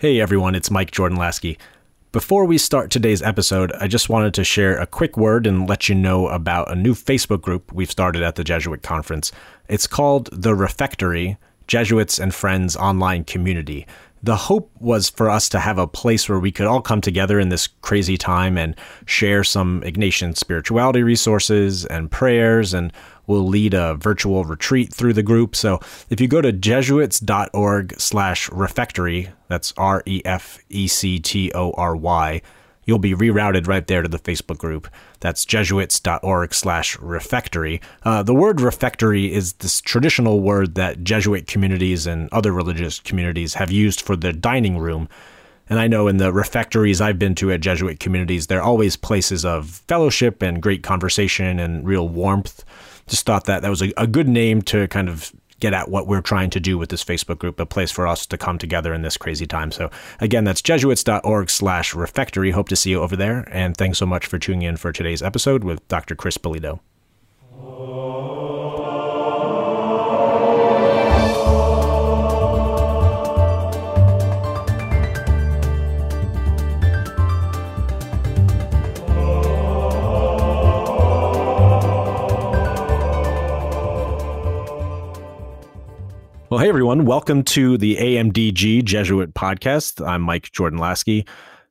Hey everyone, it's Mike Jordan Laskey. Before we start today's episode, I just wanted to share a quick word and let you know about a new Facebook group we've started at the Jesuit Conference. It's called The Refectory Jesuits and Friends Online Community. The hope was for us to have a place where we could all come together in this crazy time and share some Ignatian spirituality resources and prayers and will lead a virtual retreat through the group. So if you go to jesuits.org slash refectory, that's R E F E C T O R Y, you'll be rerouted right there to the Facebook group. That's jesuits.org slash refectory. Uh, the word refectory is this traditional word that Jesuit communities and other religious communities have used for the dining room. And I know in the refectories I've been to at Jesuit communities, they're always places of fellowship and great conversation and real warmth just thought that that was a, a good name to kind of get at what we're trying to do with this Facebook group, a place for us to come together in this crazy time. So again, that's jesuits.org slash refectory. Hope to see you over there. And thanks so much for tuning in for today's episode with Dr. Chris Bellitto. Hey everyone, welcome to the AMDG Jesuit podcast. I'm Mike Jordan Laskey.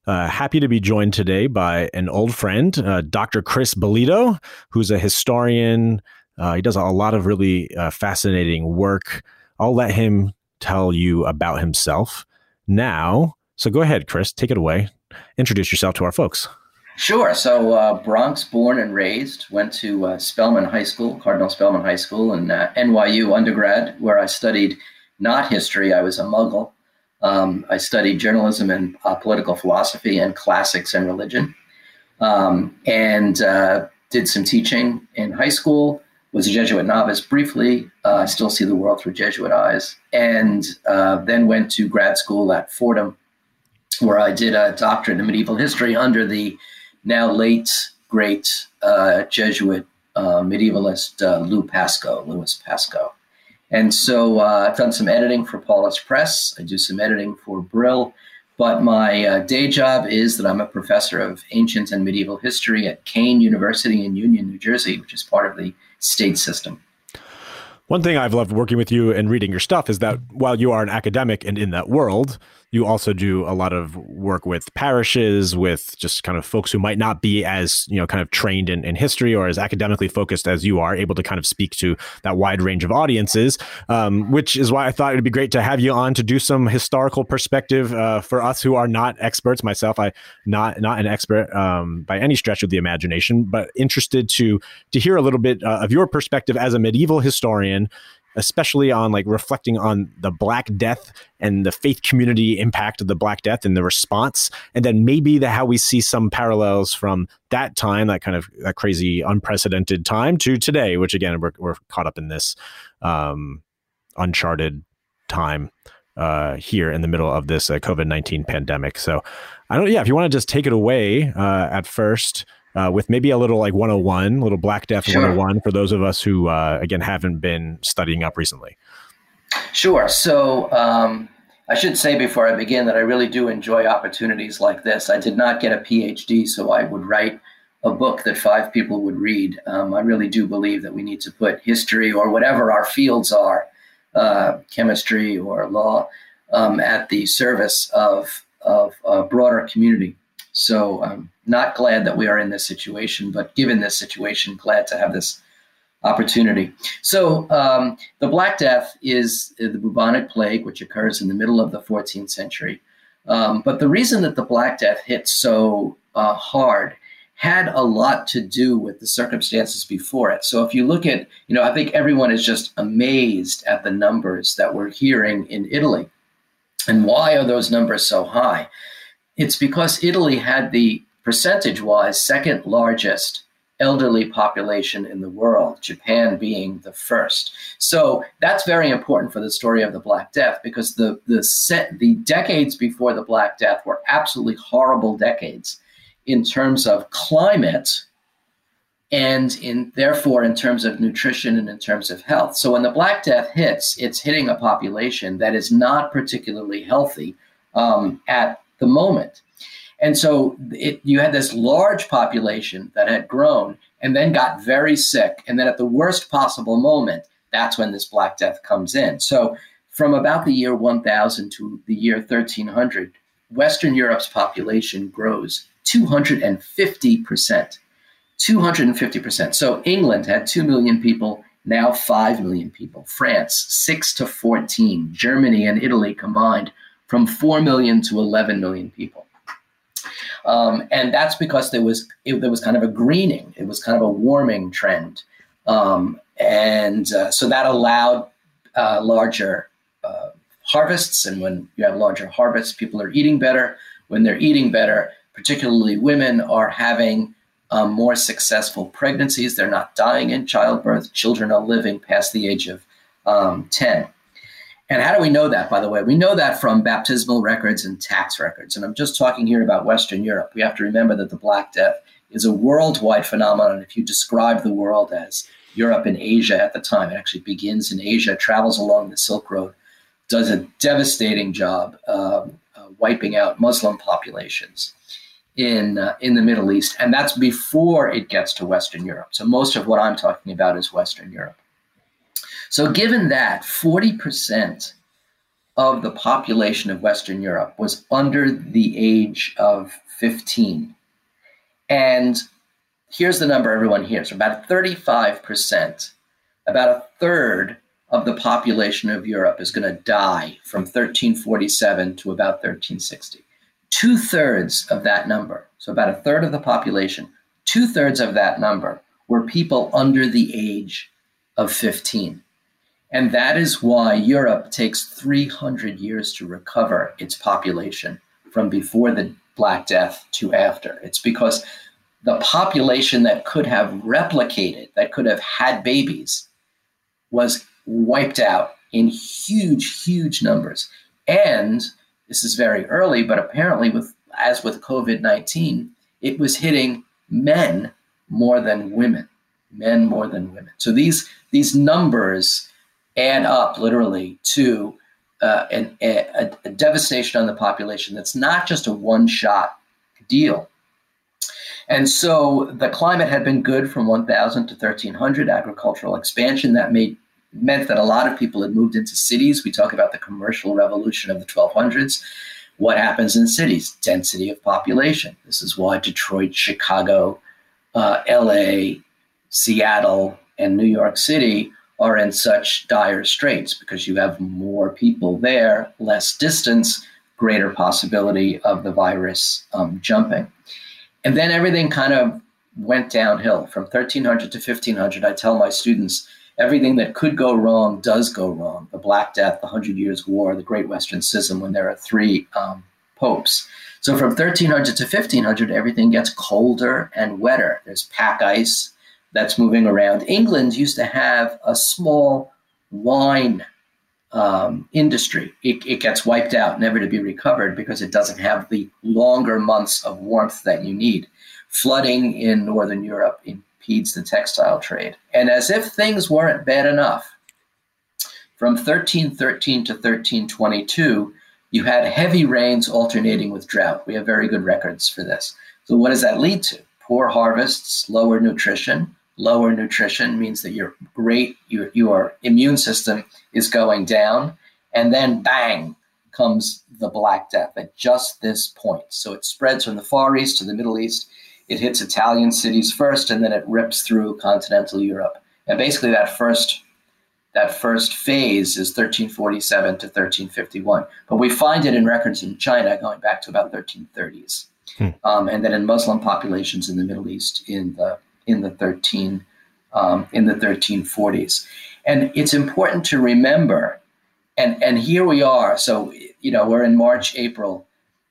Uh, happy to be joined today by an old friend, uh, Dr. Chris Bellitto, who's a historian. Uh, he does a lot of really uh, fascinating work. I'll let him tell you about himself now. So go ahead, Chris, take it away. Introduce yourself to our folks. Sure. So uh, Bronx, born and raised, went to uh, Spellman High School, Cardinal Spellman High School, and uh, NYU undergrad, where I studied not history. I was a Muggle. Um, I studied journalism and uh, political philosophy and classics and religion, um, and uh, did some teaching in high school. Was a Jesuit novice briefly. Uh, I still see the world through Jesuit eyes, and then went to grad school at Fordham, where I did a doctorate in medieval history under the now late great uh, Jesuit uh, medievalist uh, Lou Pascoe, Louis Pascoe. And so uh, I've done some editing for Paulist Press. I do some editing for Brill. But my uh, day job is that I'm a professor of ancient and medieval history at Kean University in Union, New Jersey, which is part of the state system. One thing I've loved working with you and reading your stuff is that while you are an academic and in that world, you also do a lot of work with parishes, with just kind of folks who might not be as, you know, kind of trained in, in history or as academically focused as you are, able to kind of speak to that wide range of audiences, um, which is why I thought it'd be great to have you on to do some historical perspective uh, for us who are not experts. Myself, I not not an expert um, by any stretch of the imagination, but interested to to hear a little bit uh, of your perspective as a medieval historian especially on like reflecting on the Black Death and the faith community impact of the Black Death and the response, and then maybe the how we see some parallels from that time, that kind of that crazy unprecedented time, to today, which again we're we're caught up in this um, uncharted time uh, here in the middle of this uh, COVID nineteen pandemic. So I don't, yeah, if you want to just take it away uh, at first uh, with maybe a little like 101, a little Black Death sure. 101 for those of us who, uh, again, haven't been studying up recently. Sure. So um, I should say before I begin that I really do enjoy opportunities like this. I did not get a PhD, so I would write a book that five people would read. Um, I really do believe that we need to put history or whatever our fields are, uh, chemistry or law, um, at the service of, of a broader community. So I'm not glad that we are in this situation, but given this situation, glad to have this opportunity. So um, the Black Death is the bubonic plague, which occurs in the middle of the 14th century. Um, but the reason that the Black Death hit so uh, hard had a lot to do with the circumstances before it. So if you look at, you know, I think everyone is just amazed at the numbers that we're hearing in Italy. And why are those numbers so high? It's because Italy had the percentage wise second largest elderly population in the world, Japan being the first. So that's very important for the story of the Black Death because the the set the decades before the Black Death were absolutely horrible decades in terms of climate and in therefore in terms of nutrition and in terms of health. So when the Black Death hits, it's hitting a population that is not particularly healthy um, at the moment. And so it, you had this large population that had grown and then got very sick. And then at the worst possible moment, that's when this Black Death comes in. So from about the year 1000 to the year 1300, Western Europe's population grows 250%. 250%. So England had 2 million people, now 5 million people. France, 6 to 14. Germany and Italy combined from 4 million to 11 million people. Um, and that's because there was it, there was kind of a greening. It was kind of a warming trend, um, and uh, so that allowed uh, larger uh, harvests. And when you have larger harvests, people are eating better. When they're eating better, particularly women are having um, more successful pregnancies. They're not dying in childbirth. Children are living past the age of um, ten. And how do we know that, by the way? We know that from baptismal records and tax records. And I'm just talking here about Western Europe. We have to remember that the Black Death is a worldwide phenomenon. If you describe the world as Europe and Asia at the time, it actually begins in Asia, travels along the Silk Road, does a devastating job um, uh, wiping out Muslim populations in uh, in the Middle East, and that's before it gets to Western Europe. So most of what I'm talking about is Western Europe. So, given that 40% of the population of Western Europe was under the age of 15, and here's the number everyone hears about 35%, about a third of the population of Europe is going to die from 1347 to about 1360. Two thirds of that number, so about a third of the population, two thirds of that number were people under the age of 15. And that is why Europe takes 300 years to recover its population from before the Black Death to after. It's because the population that could have replicated, that could have had babies, was wiped out in huge, huge numbers. And this is very early, but apparently, with as with COVID 19, it was hitting men more than women, men more than women. So these these numbers add up literally to uh, an, a, a devastation on the population that's not just a one shot deal. And so the climate had been good from 1000 to 1300, agricultural expansion that made meant that a lot of people had moved into cities. We talk about the commercial revolution of the 1200s. What happens in cities? Density of population. This is why Detroit, Chicago, uh, LA, Seattle, and New York City are in such dire straits because you have more people there, less distance, greater possibility of the virus um, jumping. And then everything kind of went downhill from 1300 to 1500. I tell my students everything that could go wrong does go wrong. The Black Death, the Hundred Years' War, the Great Western Schism, when there are three um, popes. So from 1300 to 1500, everything gets colder and wetter. There's pack ice that's moving around. England used to have a small wine um, industry. It, it, gets wiped out, never to be recovered because it doesn't have the longer months of warmth that you need. Flooding in Northern Europe impedes the textile trade. And as if things weren't bad enough, from 1313 to 1322, you had heavy rains alternating with drought. We have very good records for this. So, what does that lead to? Poor harvests, lower nutrition, lower nutrition means that your rate, your, your immune system is going down. And then bang comes the Black Death at just this point. So it spreads from the Far East to the Middle East. It hits Italian cities first, and then it rips through continental Europe. And basically, that first that first phase is 1347 to 1351. But we find it in records in China going back to about 1330s, hmm. um, and then in Muslim populations in the Middle East in the in the 13 um, in the 1340s. And it's important to remember, and and here we are. So you know we're in March, April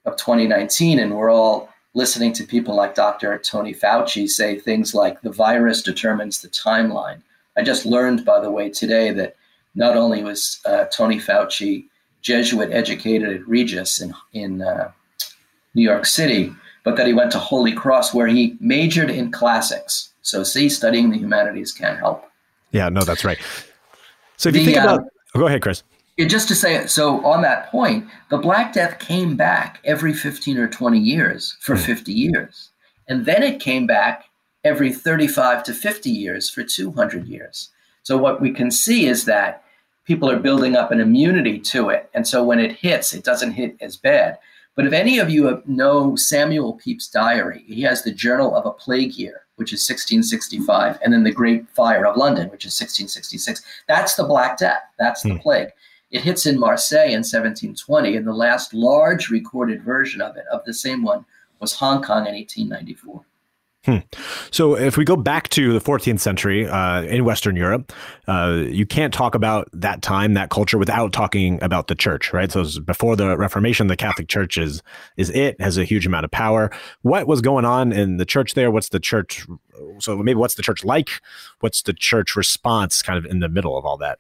of 2019, and we're all listening to people like Dr. Tony Fauci say things like the virus determines the timeline. I just learned, by the way, today that not only was uh, Tony Fauci Jesuit educated at Regis in in uh, New York City, but that he went to Holy Cross where he majored in classics. So, see, studying the humanities can help. Yeah, no, that's right. So, if the, you think about, uh, oh, go ahead, Chris. Just to say, so on that point, the Black Death came back every 15 or 20 years for mm. 50 years. And then it came back every 35 to 50 years for 200 years. So what we can see is that people are building up an immunity to it. And so when it hits, it doesn't hit as bad. But if any of you know Samuel Pepys' diary, he has the Journal of a Plague Year, which is 1665, and then the Great Fire of London, which is 1666. That's the Black Death. That's the hmm. plague. It hits in Marseille in 1720, and the last large recorded version of it, of the same one, was Hong Kong in 1894. Hmm. So, if we go back to the 14th century uh, in Western Europe, uh, you can't talk about that time, that culture, without talking about the church, right? So, before the Reformation, the Catholic Church is is it has a huge amount of power. What was going on in the church there? What's the church? So, maybe what's the church like? What's the church response, kind of in the middle of all that?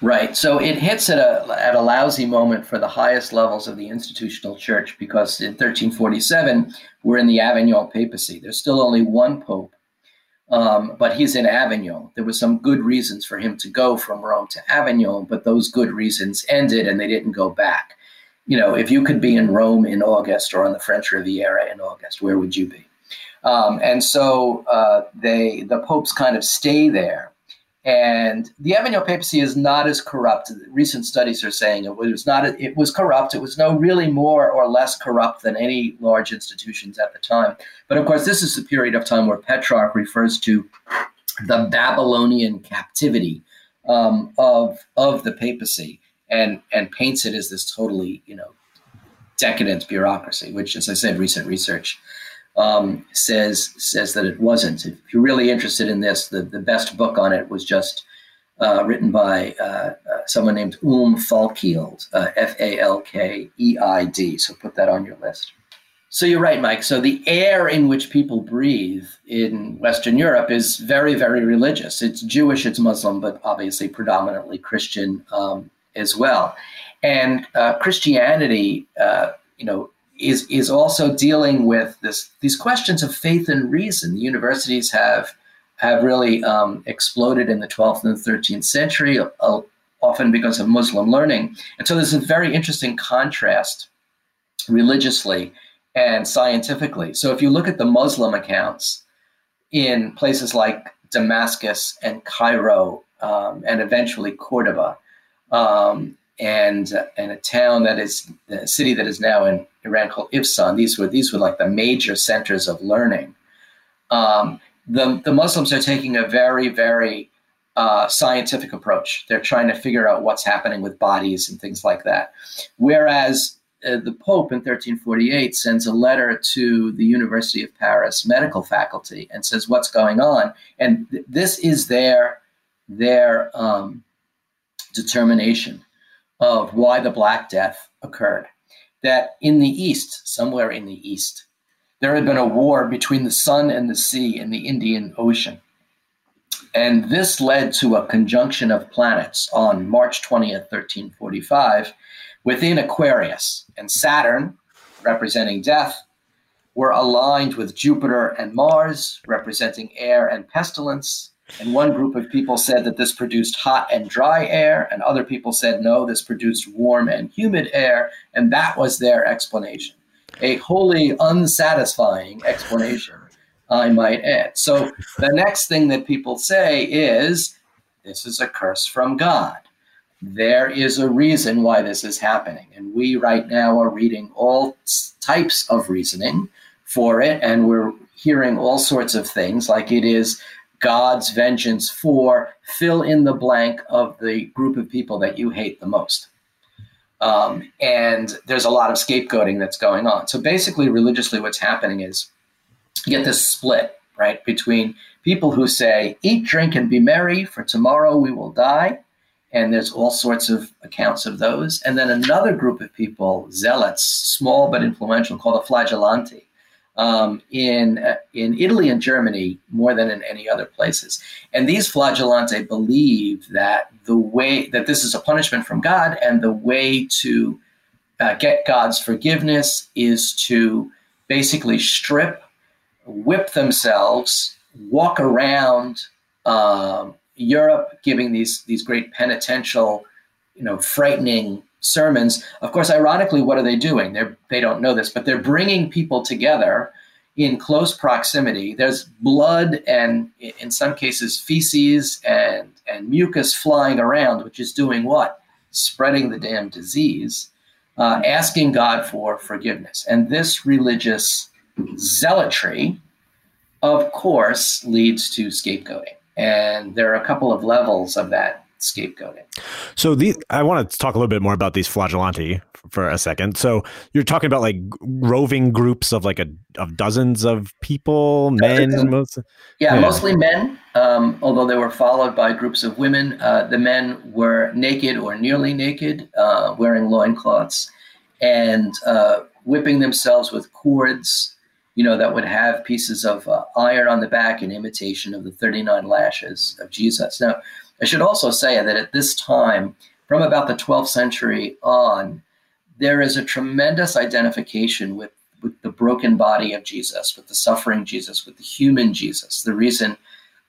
Right. So it hits at a at a lousy moment for the highest levels of the institutional church because in 1347 we're in the Avignon papacy. There's still only one pope, um, but he's in Avignon. There was some good reasons for him to go from Rome to Avignon, but those good reasons ended and they didn't go back. You know, if you could be in Rome in August or on the French Riviera in August, where would you be? Um, and so uh, they the popes kind of stay there and the Avignon papacy is not as corrupt. Recent studies are saying it was not. It was corrupt. It was no really more or less corrupt than any large institutions at the time. But of course, this is the period of time where Petrarch refers to the Babylonian captivity um, of of the papacy and and paints it as this totally you know decadent bureaucracy, which, as I said, recent research um, says says that it wasn't. If you're really interested in this, the, the best book on it was just uh, written by uh, uh, someone named Unn Falkeid, uh, F A L K E I D. So put that on your list. So you're right, Mike. So the air in which people breathe in Western Europe is very, very religious. It's Jewish, it's Muslim, but obviously predominantly Christian um, as well. And uh, Christianity, uh, you know, is is also dealing with this these questions of faith and reason. The universities have have really um, exploded in the 12th and 13th century, uh, often because of Muslim learning. And so there's a very interesting contrast religiously and scientifically. So if you look at the Muslim accounts in places like Damascus and Cairo um, and eventually Cordoba, um, and and a town that is a city that is now in Iran called Ifsan. These were these were like the major centers of learning. Um, the the Muslims are taking a very very uh, scientific approach. They're trying to figure out what's happening with bodies and things like that. Whereas uh, the Pope in 1348 sends a letter to the University of Paris medical faculty and says what's going on, and th- this is their their um, determination of why the Black Death occurred. That in the East, somewhere in the East, there had been a war between the sun and the sea in the Indian Ocean. And this led to a conjunction of planets on March 20th, 1345, within Aquarius. And Saturn, representing death, were aligned with Jupiter and Mars, representing air and pestilence, and one group of people said that this produced hot and dry air, and other people said no, this produced warm and humid air, and that was their explanation. A wholly unsatisfying explanation, I might add. So the next thing that people say is this is a curse from God. There is a reason why this is happening. And we right now are reading all types of reasoning for it, and we're hearing all sorts of things like it is God's vengeance for fill in the blank of the group of people that you hate the most. Um, and there's a lot of scapegoating that's going on. So basically, religiously, what's happening is you get this split, right, between people who say, eat, drink, and be merry, for tomorrow we will die. And there's all sorts of accounts of those. And then another group of people, zealots, small but influential, called the flagellanti, um, in uh, in Italy and Germany more than in any other places. And these flagellanti believe that the way that this is a punishment from God, and the way to uh, get God's forgiveness is to basically strip, whip themselves, walk around um, Europe, giving these these great penitential you know, frightening sermons. Of course, ironically, what are they doing? They're they don't know this, but they're bringing people together in close proximity. There's blood and, in some cases, feces and and mucus flying around, which is doing what? Spreading the damn disease. Uh, asking God for forgiveness, and this religious zealotry, of course, leads to scapegoating. And there are a couple of levels of that scapegoating. So the I want to talk a little bit more about these flagellanti for a second. So you're talking about like roving groups of like a of dozens of people, men, most, yeah, yeah, mostly men. Um, although they were followed by groups of women. Uh, the men were naked or nearly naked, uh, wearing loincloths and uh, whipping themselves with cords. You know that would have pieces of uh, iron on the back in imitation of the 39 lashes of Jesus. Now I should also say that at this time, from about the 12th century on, there is a tremendous identification with, with the broken body of Jesus, with the suffering Jesus, with the human Jesus. The reason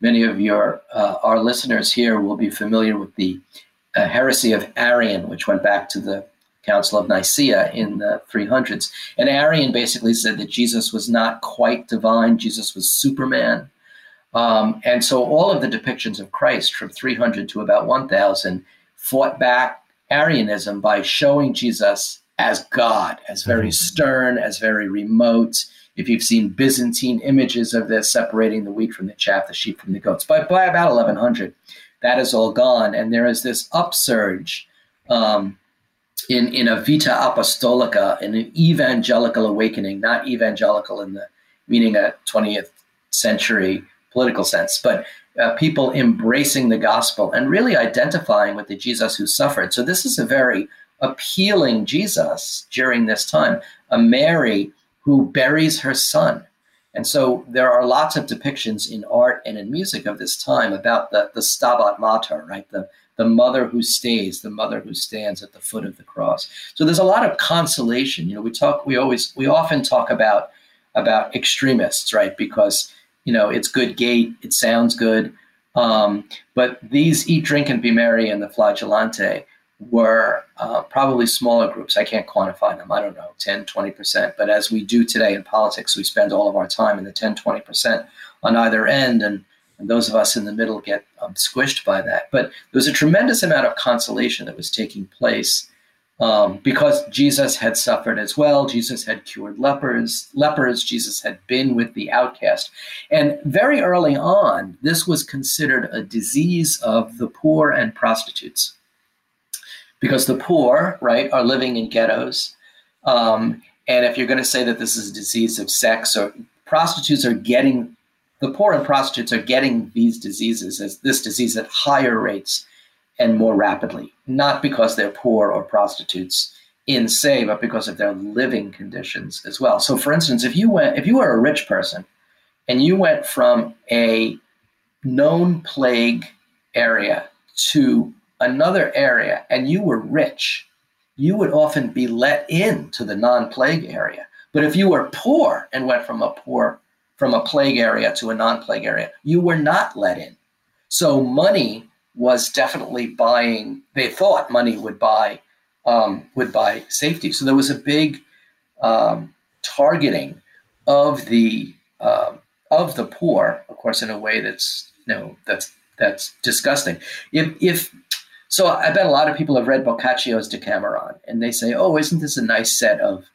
many of your uh, our listeners here will be familiar with the uh, heresy of Arian, which went back to the Council of Nicaea in the 300s. And Arian basically said that Jesus was not quite divine, Jesus was Superman. Um, and so all of the depictions of Christ from 300 to about 1000 fought back Arianism by showing Jesus as God, as very mm-hmm. stern, as very remote. If you've seen Byzantine images of this, separating the wheat from the chaff, the sheep from the goats. But by about 1100, that is all gone. And there is this upsurge um, in, in a vita apostolica, in an evangelical awakening, not evangelical in the meaning a 20th century political sense, but uh, people embracing the gospel and really identifying with the Jesus who suffered. So this is a very appealing Jesus during this time, a Mary who buries her son. And so there are lots of depictions in art and in music of this time about the, the Stabat Mater, right? The, the mother who stays, the mother who stands at the foot of the cross. So there's a lot of consolation. You know, we talk, we always, we often talk about about extremists, right? Because you know, it's good gait, it sounds good. Um, but these Eat, Drink, and Be Merry and the Flagellante were uh, probably smaller groups. I can't quantify them. I don't know, 10, 20%. But as we do today in politics, we spend all of our time in the 10, 20% on either end. And, and those of us in the middle get um, squished by that. But there was a tremendous amount of consolation that was taking place um, because Jesus had suffered as well. Jesus had cured lepers. Lepers. Jesus had been with the outcast, and very early on, this was considered a disease of the poor and prostitutes, because the poor, right, are living in ghettos. Um, and if you're going to say that this is a disease of sex, or prostitutes are getting the poor and prostitutes are getting these diseases as this disease at higher rates and more rapidly, not because they're poor or prostitutes in se, but because of their living conditions as well. So, for instance, if you went, if you were a rich person and you went from a known plague area to another area and you were rich, you would often be let in to the non-plague area. But if you were poor and went from a poor from a plague area to a non-plague area, you were not let in. So money was definitely buying. They thought money would buy um, would buy safety. So there was a big um, targeting of the uh, of the poor, of course, in a way that's you know that's that's disgusting. If if so, I bet a lot of people have read Boccaccio's Decameron, and they say, "Oh, isn't this a nice set of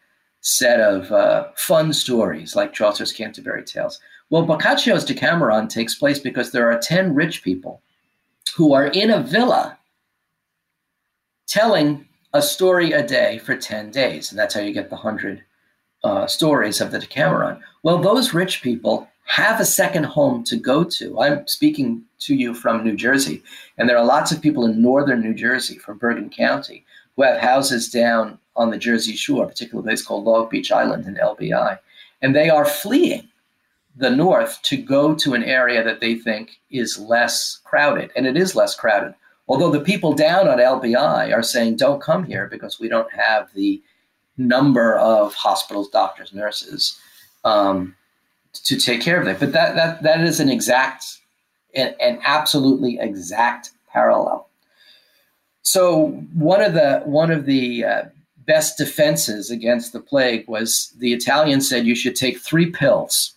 set of uh, fun stories like Chaucer's Canterbury Tales?" Well, Boccaccio's Decameron takes place because there are ten rich people who are in a villa telling a story a day for 10 days. And that's how you get the 100 uh, stories of the Decameron. Well, those rich people have a second home to go to. I'm speaking to you from New Jersey, and there are lots of people in northern New Jersey, from Bergen County, who have houses down on the Jersey Shore, a particular place called Long Beach Island in LBI. And they are fleeing the north to go to an area that they think is less crowded. And it is less crowded. Although the people down on LBI are saying, don't come here because we don't have the number of hospitals, doctors, nurses um, to take care of it. But that, that, that is an exact, an, an absolutely exact parallel. so one of the one of the uh, best defenses against the plague was the Italians said you should take three pills,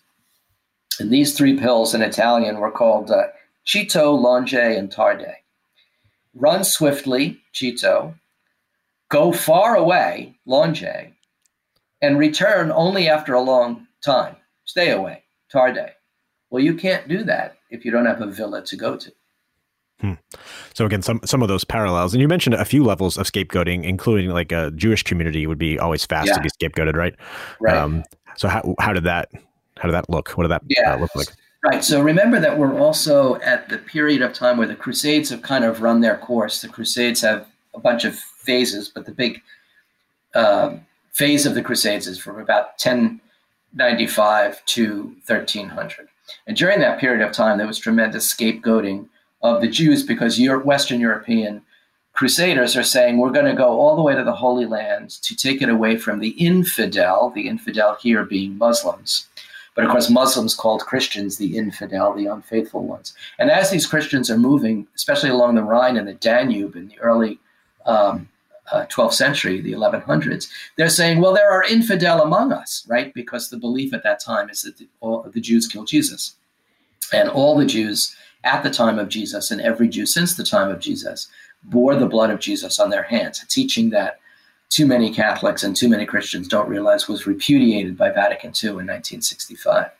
and these three pills in Italian were called uh, Cito, Longe, and Tarde. Run swiftly, Cito. Go far away, Longe, and return only after a long time. Stay away, Tarde. Well, you can't do that if you don't have a villa to go to. Hmm. So again, some some of those parallels, and you mentioned a few levels of scapegoating, including like a Jewish community would be always fast yeah. to be scapegoated, right? Right. Um, so how how did that how did that look? What did that yeah. uh, look like? Right. So remember that we're also at the period of time where the Crusades have kind of run their course. The Crusades have a bunch of phases, but the big um, phase of the Crusades is from about 1095 to 1300. And during that period of time, there was tremendous scapegoating of the Jews because your Western European crusaders are saying we're going to go all the way to the Holy Land to take it away from the infidel, the infidel here being Muslims. But of course, Muslims called Christians the infidel, the unfaithful ones. And as these Christians are moving, especially along the Rhine and the Danube in the early um, uh, 12th century, the 1100s, they're saying, well, there are infidel among us, right? Because the belief at that time is that the, all, the Jews killed Jesus. And all the Jews at the time of Jesus and every Jew since the time of Jesus bore the blood of Jesus on their hands, teaching that too many Catholics and too many Christians don't realize was repudiated by Vatican II in 1965.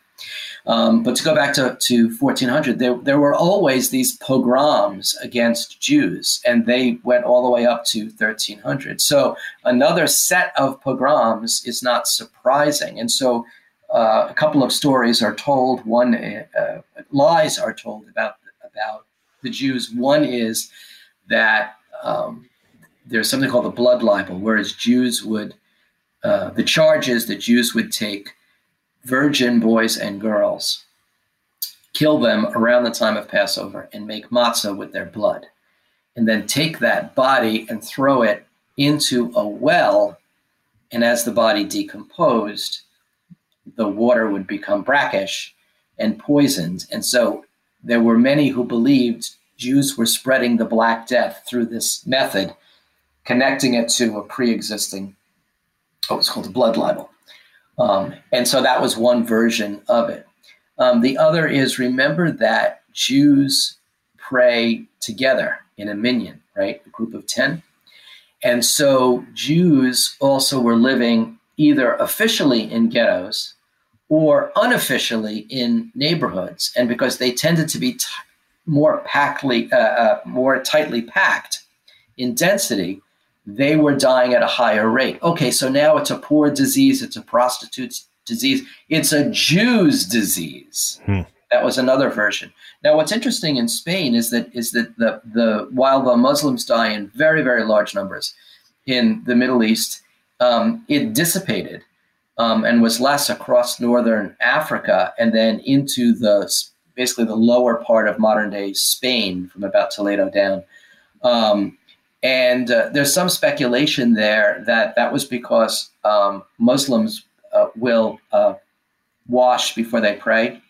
Um, but to go back to, to 1400, there, there were always these pogroms against Jews, and they went all the way up to 1300. So another set of pogroms is not surprising. And so uh, a couple of stories are told. One uh, lies are told about about the Jews. One is that um, there's something called the blood libel, whereas Jews would uh, the charge is that Jews would take virgin boys and girls, kill them around the time of Passover, and make matzah with their blood, and then take that body and throw it into a well. And as the body decomposed, the water would become brackish and poisoned. And so there were many who believed Jews were spreading the Black Death through this method, connecting it to a pre existing, what was called a blood libel. Um, and so that was one version of it. Um, the other is remember that Jews pray together in a minyan, right? A group of 10. And so Jews also were living either officially in ghettos or unofficially in neighborhoods. And because they tended to be t- more packly, uh, uh, more tightly packed in density, they were dying at a higher rate. Okay, so now it's a poor disease, it's a prostitute's disease, it's a Jew's disease. Hmm. That was another version. Now, what's interesting in Spain is that is that the the while the Muslims die in very very large numbers in the Middle East, um, it dissipated um, and was less across northern Africa and then into the basically the lower part of modern day Spain from about Toledo down. Um, and uh, there's some speculation there that that was because um, Muslims uh, will uh, wash before they pray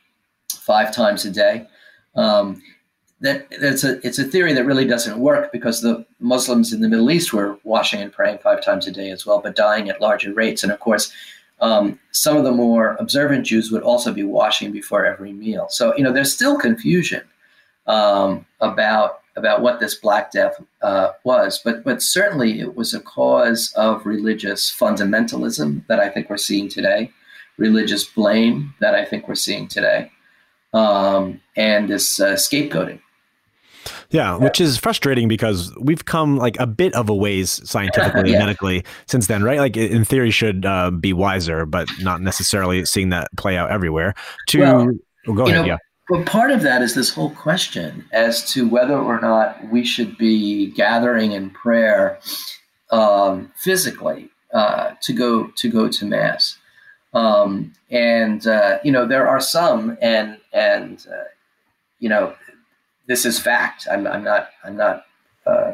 five times a day. Um, that it's a it's a theory that really doesn't work because the Muslims in the Middle East were washing and praying five times a day as well, but dying at larger rates. And of course, um, some of the more observant Jews would also be washing before every meal. So you know, there's still confusion um, about about what this Black Death uh, was, but but certainly it was a cause of religious fundamentalism that I think we're seeing today, religious blame that I think we're seeing today, um, and this uh, scapegoating. Yeah, which is frustrating because we've come like a bit of a ways scientifically yeah. and medically since then, right? Like in theory, should uh, be wiser, but not necessarily seeing that play out everywhere. To well, go ahead, know, yeah. But part of that is this whole question as to whether or not we should be gathering in prayer um, physically uh, to go to go to mass. Um, and uh, you know there are some, and and uh, you know this is fact. I'm, I'm not I'm not uh,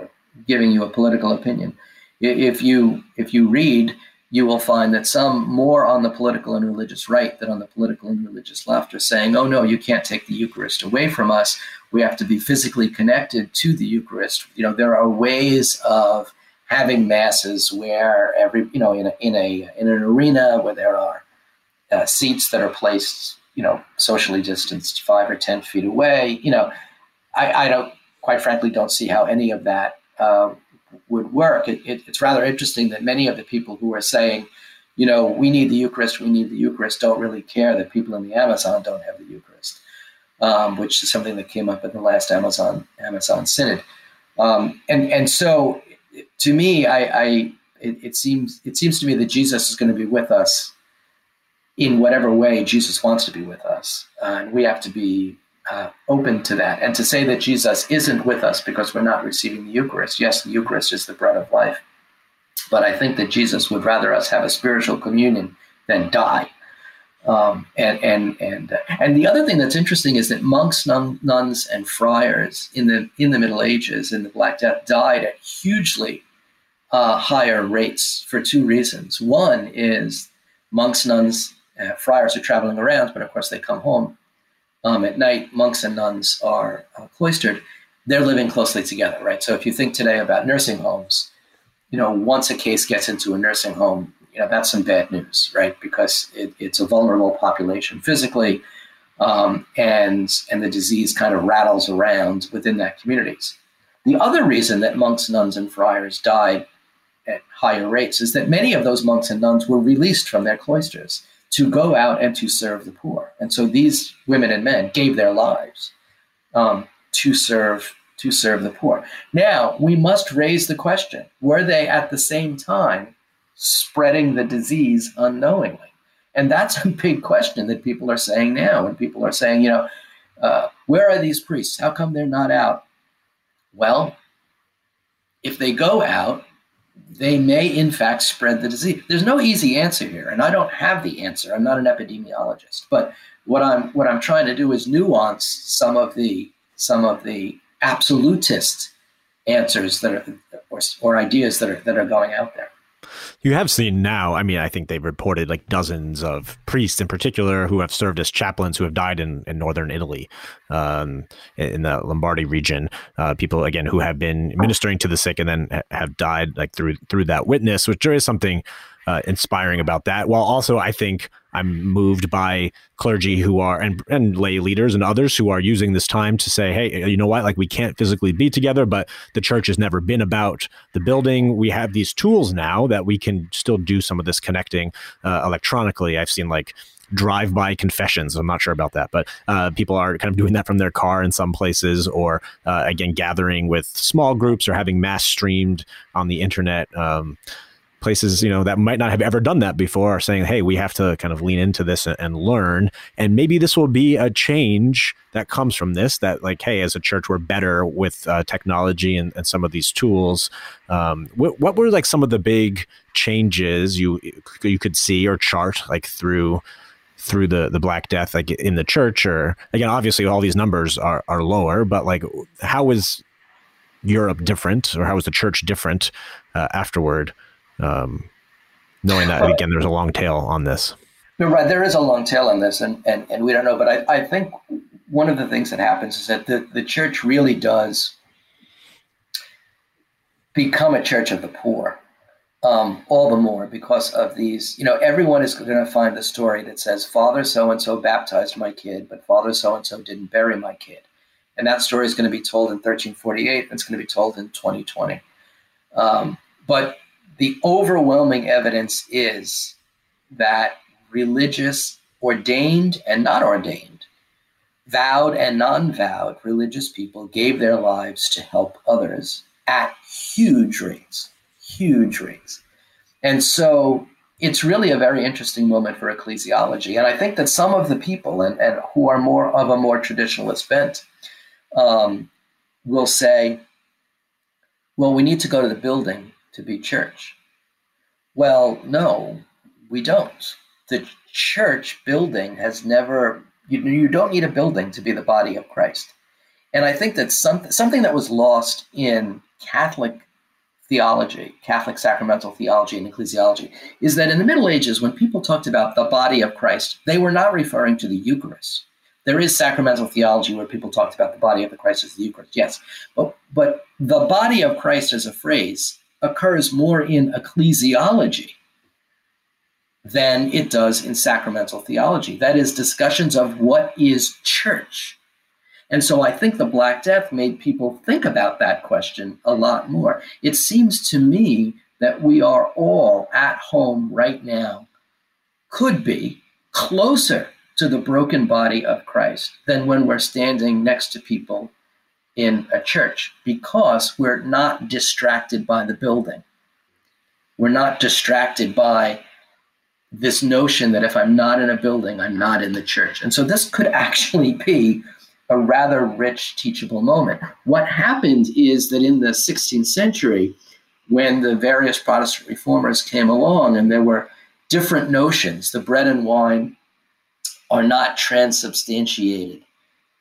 giving you a political opinion. If you if you read, you will find that some more on the political and religious right than on the political and religious left are saying, oh no, you can't take the Eucharist away from us. We have to be physically connected to the Eucharist. You know, there are ways of having masses where every, you know, in a, in a in an arena where there are uh, seats that are placed, you know, socially distanced five or ten feet away. You know, I, I don't, quite frankly, don't see how any of that uh, would work. It, it, it's rather interesting that many of the people who are saying, you know, we need the Eucharist, we need the Eucharist, don't really care that people in the Amazon don't have the Eucharist, um, which is something that came up at the last Amazon Amazon Synod. Um, and and so, to me, I, I it, it, seems it seems to me that Jesus is going to be with us in whatever way Jesus wants to be with us, uh, and we have to be uh, open to that. And to say that Jesus isn't with us because we're not receiving the Eucharist, yes, the Eucharist is the bread of life. But I think that Jesus would rather us have a spiritual communion than die. Um, and and and uh, and the other thing that's interesting is that monks, nun, nuns, and friars in the in the Middle Ages in the Black Death died at hugely uh, higher rates for two reasons. One is monks, nuns, uh, friars are traveling around, but of course they come home um, at night, monks and nuns are uh, cloistered. They're living closely together, right? So if you think today about nursing homes, you know, once a case gets into a nursing home, you know, that's some bad news, right? Because it, it's a vulnerable population physically, um, and and the disease kind of rattles around within that communities. The other reason that monks, nuns, and friars died at higher rates is that many of those monks and nuns were released from their cloisters to go out and to serve the poor. And so these women and men gave their lives um, to serve to serve the poor. Now we must raise the question: Were they at the same time spreading the disease unknowingly? And that's a big question that people are saying now. And people are saying, you know, uh, where are these priests? How come they're not out? Well, if they go out, they may in fact spread the disease. There's no easy answer here, and I don't have the answer. I'm not an epidemiologist, but what I'm what I'm trying to do is nuance some of the some of the absolutist answers that are or, or ideas that are that are going out there. You have seen now, I mean, I think they've reported like dozens of priests in particular who have served as chaplains who have died in, in northern Italy, um, in the Lombardy region. Uh, people, again, who have been ministering to the sick and then have died like through through that witness, which there is something uh, inspiring about that. While also, I think I'm moved by clergy who are and and lay leaders and others who are using this time to say, hey, you know what? Like we can't physically be together, but the church has never been about the building. We have these tools now that we can still do some of this connecting uh, electronically. I've seen like drive-by confessions. I'm not sure about that, but uh, people are kind of doing that from their car in some places, or uh, again gathering with small groups or having mass streamed on the internet. Um, places you know that might not have ever done that before are saying hey we have to kind of lean into this and, learn. And maybe this will be a change that comes from this that like hey as a church we're better with uh, technology and, and, some of these tools. Um, what, what were like some of the big changes you you could see or chart like through through the the black death like in the church? Or again obviously all these numbers are are lower but like how was Europe different or how was the church different uh, afterward um, knowing that again, there's a long tail on this. Right. There is a long tail on this, and, and, and we don't know. But I, I think one of the things that happens is that the, the church really does become a church of the poor. Um, all the more because of these. You know, everyone is going to find the story that says, Father so and so baptized my kid, but Father so and so didn't bury my kid. And that story is going to be told in 1348. It's going to be told in 2020. Um, but the overwhelming evidence is that religious, ordained and not ordained, vowed and non vowed religious people gave their lives to help others at huge rates, huge rates. And so it's really a very interesting moment for ecclesiology. And I think that some of the people and, and who are more of a more traditionalist bent um, will say, well, we need to go to the building to be church? Well, no, we don't. The church building has never, you, you don't need a building to be the body of Christ. And I think that some, something that was lost in Catholic theology, Catholic sacramental theology and ecclesiology, is that in the Middle Ages, when people talked about the body of Christ, they were not referring to the Eucharist. There is sacramental theology where people talked about the body of the Christ as the Eucharist, yes. But, but the body of Christ as a phrase occurs more in ecclesiology than it does in sacramental theology. That is, discussions of what is church. And so I think the Black Death made people think about that question a lot more. It seems to me that we are all at home right now, could be closer to the broken body of Christ than when we're standing next to people in a church because we're not distracted by the building. We're not distracted by this notion that if I'm not in a building, I'm not in the church. And so this could actually be a rather rich teachable moment. What happened is that in the 16th century, when the various Protestant reformers came along and there were different notions, the bread and wine are not transubstantiated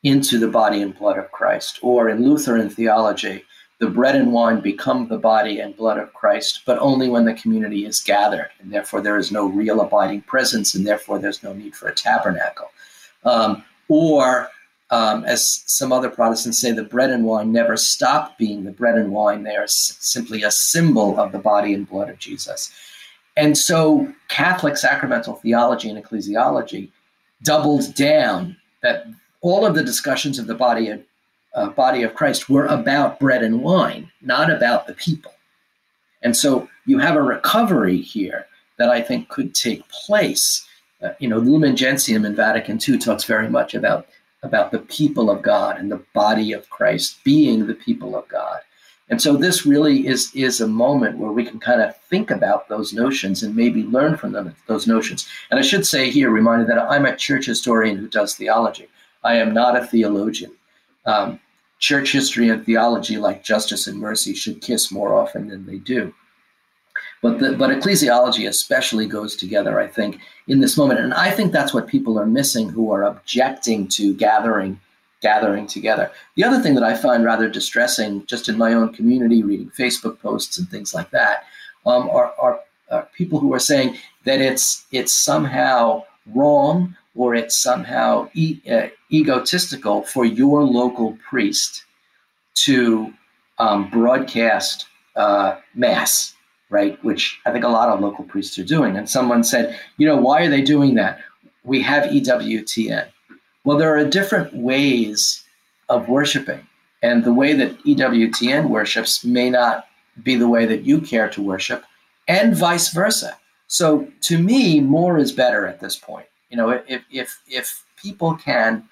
into the body and blood of Christ. Or in Lutheran theology, the bread and wine become the body and blood of Christ, but only when the community is gathered, and therefore there is no real abiding presence, and therefore there's no need for a tabernacle. Um, or, um, as some other Protestants say, the bread and wine never stop being the bread and wine. They are s- simply a symbol of the body and blood of Jesus. And so Catholic sacramental theology and ecclesiology doubled down that all of the discussions of the body of uh, body of Christ were about bread and wine, not about the people. And so you have a recovery here that I think could take place. Uh, you know, Lumen Gentium in Vatican II talks very much about about the people of God and the body of Christ being the people of God. And so this really is is a moment where we can kind of think about those notions and maybe learn from them those notions. And I should say here, reminded that I'm a church historian who does theology. I am not a theologian. Um, church history and theology, like justice and mercy, should kiss more often than they do. But the, but ecclesiology especially goes together, I think, in this moment, and I think that's what people are missing who are objecting to gathering gathering together. The other thing that I find rather distressing, just in my own community, reading Facebook posts and things like that, um, are, are, are people who are saying that it's it's somehow wrong or it's somehow e- uh, egotistical for your local priest to um, broadcast uh, mass, right? Which I think a lot of local priests are doing. And someone said, you know, why are they doing that? We have EWTN. Well, there are different ways of worshiping. And the way that EWTN worships may not be the way that you care to worship, and vice versa. So to me, more is better at this point. You know, if if if people can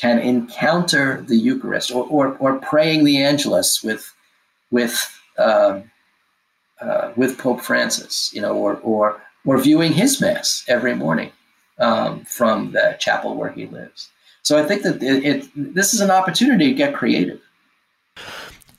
can encounter the Eucharist or or, or praying the Angelus with with uh, uh, with Pope Francis, you know, or or or viewing his mass every morning um, from the chapel where he lives. So I think that it, it this is an opportunity to get creative.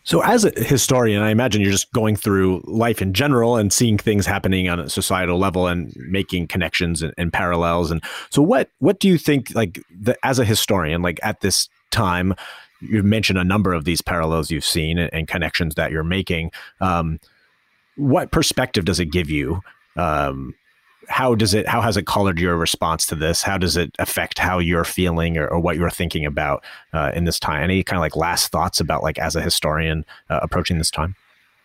So, as a historian, I imagine you're just going through life in general and seeing things happening on a societal level and making connections and, and parallels. And so, what what do you think, like, the, as a historian, like at this time, you've mentioned a number of these parallels you've seen and, and connections that you're making. Um, what perspective does it give you? Um, how does it how has it colored your response to this? How does it affect how you're feeling or, or what you're thinking about uh, in this time? Any kind of like last thoughts about like as a historian uh, approaching this time?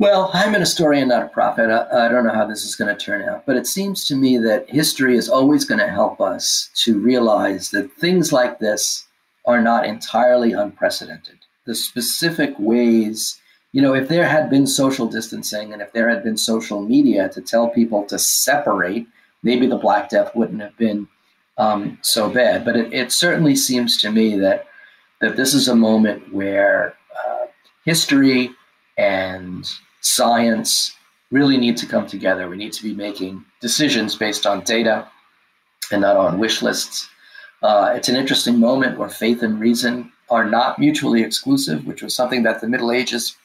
Well i'm an historian not a prophet. I, I don't know how this is going to turn out but it seems to me that history is always going to help us to realize that things like this are not entirely unprecedented. The specific ways you know, if there had been social distancing and if there had been social media to tell people to separate maybe the Black Death wouldn't have been um, so bad. But it, it, certainly seems to me that that this is a moment where uh, history and science really need to come together. We need to be making decisions based on data and not on wish lists. Uh, it's an interesting moment where faith and reason are not mutually exclusive, which was something that the Middle Ages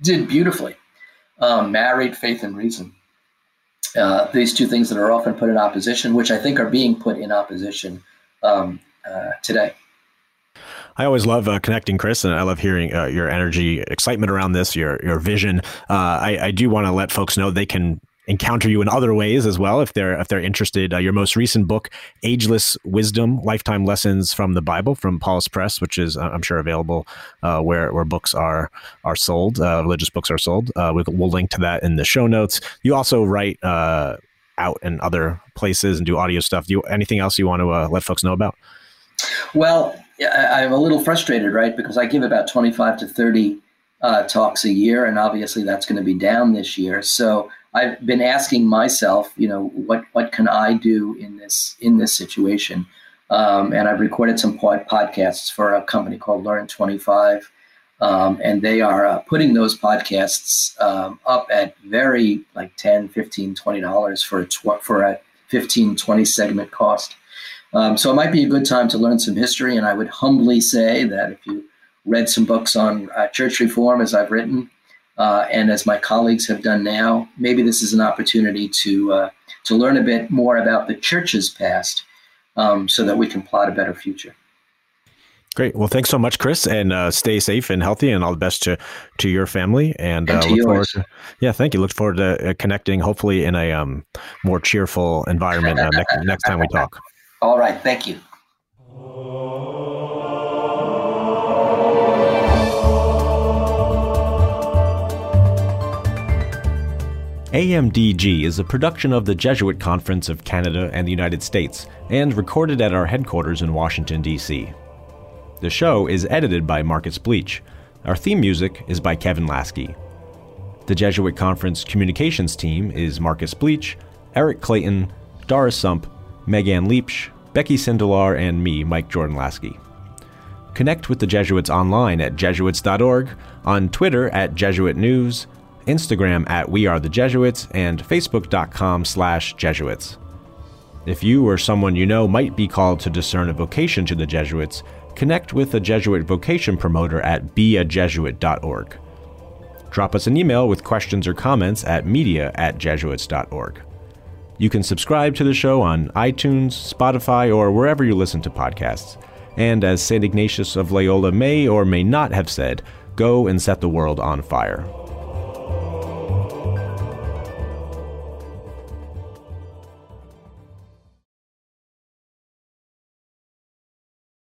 did beautifully. Um, married faith and reason uh, these two things that are often put in opposition, which I think are being put in opposition um, uh, today. I always love uh, connecting, Chris, and I love hearing uh, your energy, excitement around this, your your vision. Uh, I, I do want to let folks know they can encounter you in other ways as well if they're if they're interested. Uh, your most recent book, Ageless Wisdom: Lifetime Lessons from the Bible, from Paulist Press, which is uh, I'm sure available uh, where where books are are sold, uh, religious books are sold. Uh, we, will link to that in the show notes. You also write uh, out in other places and do audio stuff. Do you anything else you want to let folks know about? Well, I'm a little frustrated, right? Because I give about 25 to 30 talks a year, and obviously that's going to be down this year. So I've been asking myself, you know, what what can I do in this in this situation? Um, and I've recorded some pod- podcasts for a company called Learn Twenty Five, um, and they are uh, putting those podcasts um, up at very like 10 15 20 dollars for a tw- for a 15 20 segment cost. Um, so it might be a good time to learn some history. And I would humbly say that if you read some books on uh, church reform, as I've written, uh, and as my colleagues have done now, maybe this is an opportunity to uh, to learn a bit more about the church's past, um, so that we can plot a better future. Great. Well, thanks so much, Chris, and uh, stay safe and healthy, and all the best to to your family. And, and uh, look yours. forward to yeah, thank you. Look forward to uh, connecting, hopefully in a um, more cheerful environment next, next time we talk. All right. Thank you. AMDG is a production of the Jesuit Conference of Canada and the United States and recorded at our headquarters in Washington, D.C. The show is edited by Marcus Bleech. Our theme music is by Kevin Laskey. The Jesuit Conference communications team is Marcus Bleech, Eric Clayton, Doris Sump, Megan Leapsh, Becky Sindelar, and me, Mike Jordan Laskey. Connect with the Jesuits online at jesuits.org, on Twitter at Jesuit News, Instagram at We Are the Jesuits, and Facebook.com slash Jesuits. If you or someone you know might be called to discern a vocation to the Jesuits, connect with a Jesuit vocation promoter at beajesuit.org. Drop us an email with questions or comments at media at jesuits.org. You can subscribe to the show on iTunes, Spotify, or wherever you listen to podcasts. And as St. Ignatius of Loyola may or may not have said, go and set the world on fire.